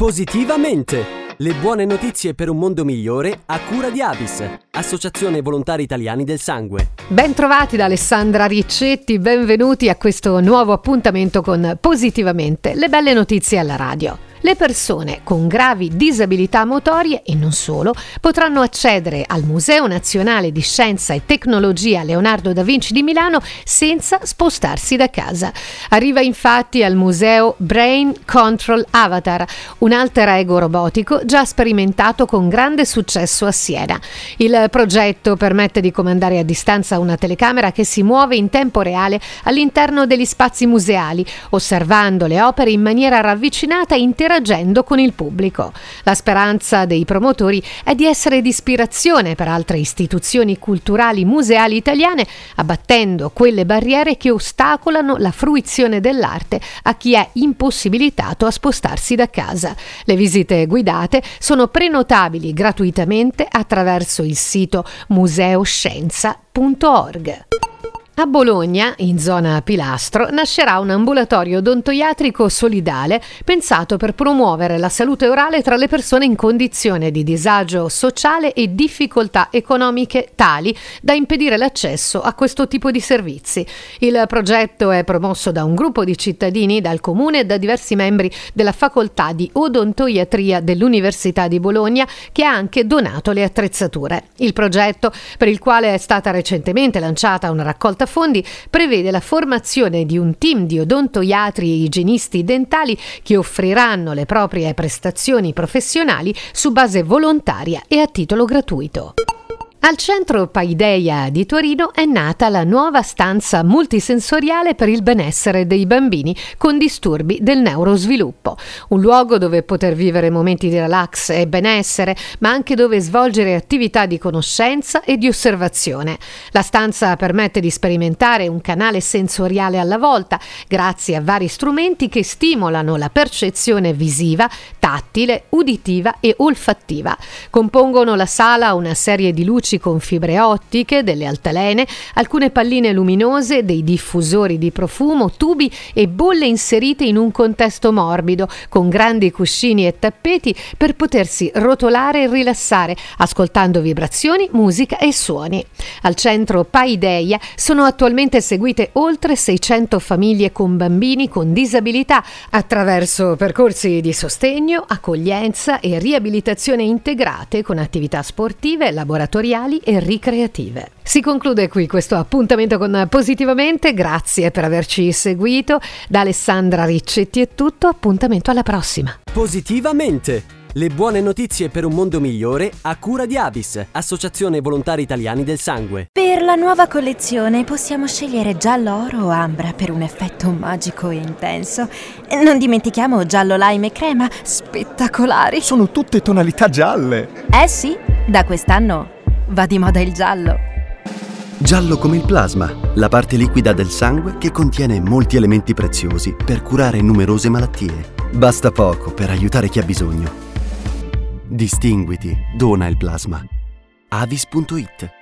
Positivamente! Le buone notizie per un mondo migliore a cura di Avis, Associazione Volontari Italiani del Sangue. Bentrovati da Alessandra Riccetti, benvenuti a questo nuovo appuntamento con Positivamente, le belle notizie alla radio. Le persone con gravi disabilità motorie e non solo potranno accedere al Museo Nazionale di Scienza e Tecnologia Leonardo da Vinci di Milano senza spostarsi da casa. Arriva infatti al museo Brain Control Avatar, un alter ego robotico già sperimentato con grande successo a Siena. Il progetto permette di comandare a distanza una telecamera che si muove in tempo reale all'interno degli spazi museali, osservando le opere in maniera ravvicinata e interagendo interagendo con il pubblico. La speranza dei promotori è di essere di ispirazione per altre istituzioni culturali museali italiane, abbattendo quelle barriere che ostacolano la fruizione dell'arte a chi è impossibilitato a spostarsi da casa. Le visite guidate sono prenotabili gratuitamente attraverso il sito museoscienza.org. A Bologna, in zona Pilastro, nascerà un ambulatorio odontoiatrico solidale pensato per promuovere la salute orale tra le persone in condizione di disagio sociale e difficoltà economiche tali da impedire l'accesso a questo tipo di servizi. Il progetto è promosso da un gruppo di cittadini, dal comune e da diversi membri della facoltà di odontoiatria dell'Università di Bologna che ha anche donato le attrezzature. Il progetto, per il quale è stata recentemente lanciata una raccolta fondi prevede la formazione di un team di odontoiatri e igienisti dentali che offriranno le proprie prestazioni professionali su base volontaria e a titolo gratuito. Al centro Paideia di Torino è nata la nuova stanza multisensoriale per il benessere dei bambini con disturbi del neurosviluppo, un luogo dove poter vivere momenti di relax e benessere, ma anche dove svolgere attività di conoscenza e di osservazione. La stanza permette di sperimentare un canale sensoriale alla volta, grazie a vari strumenti che stimolano la percezione visiva, tattile, uditiva e olfattiva. Compongono la sala una serie di luci con fibre ottiche, delle altalene, alcune palline luminose, dei diffusori di profumo, tubi e bolle inserite in un contesto morbido, con grandi cuscini e tappeti per potersi rotolare e rilassare, ascoltando vibrazioni, musica e suoni. Al centro Paideia sono attualmente seguite oltre 600 famiglie con bambini con disabilità attraverso percorsi di sostegno, accoglienza e riabilitazione integrate con attività sportive, laboratoriali e ricreative. Si conclude qui questo appuntamento con Positivamente, grazie per averci seguito. Da Alessandra Riccetti è tutto, appuntamento alla prossima. Positivamente! Le buone notizie per un mondo migliore a cura di Avis, Associazione Volontari Italiani del Sangue. Per la nuova collezione possiamo scegliere giallo oro o ambra per un effetto magico e intenso. Non dimentichiamo giallo lime e crema, spettacolari. Sono tutte tonalità gialle. Eh sì, da quest'anno va di moda il giallo. Giallo come il plasma, la parte liquida del sangue che contiene molti elementi preziosi per curare numerose malattie. Basta poco per aiutare chi ha bisogno. Distinguiti, dona il plasma. avis.it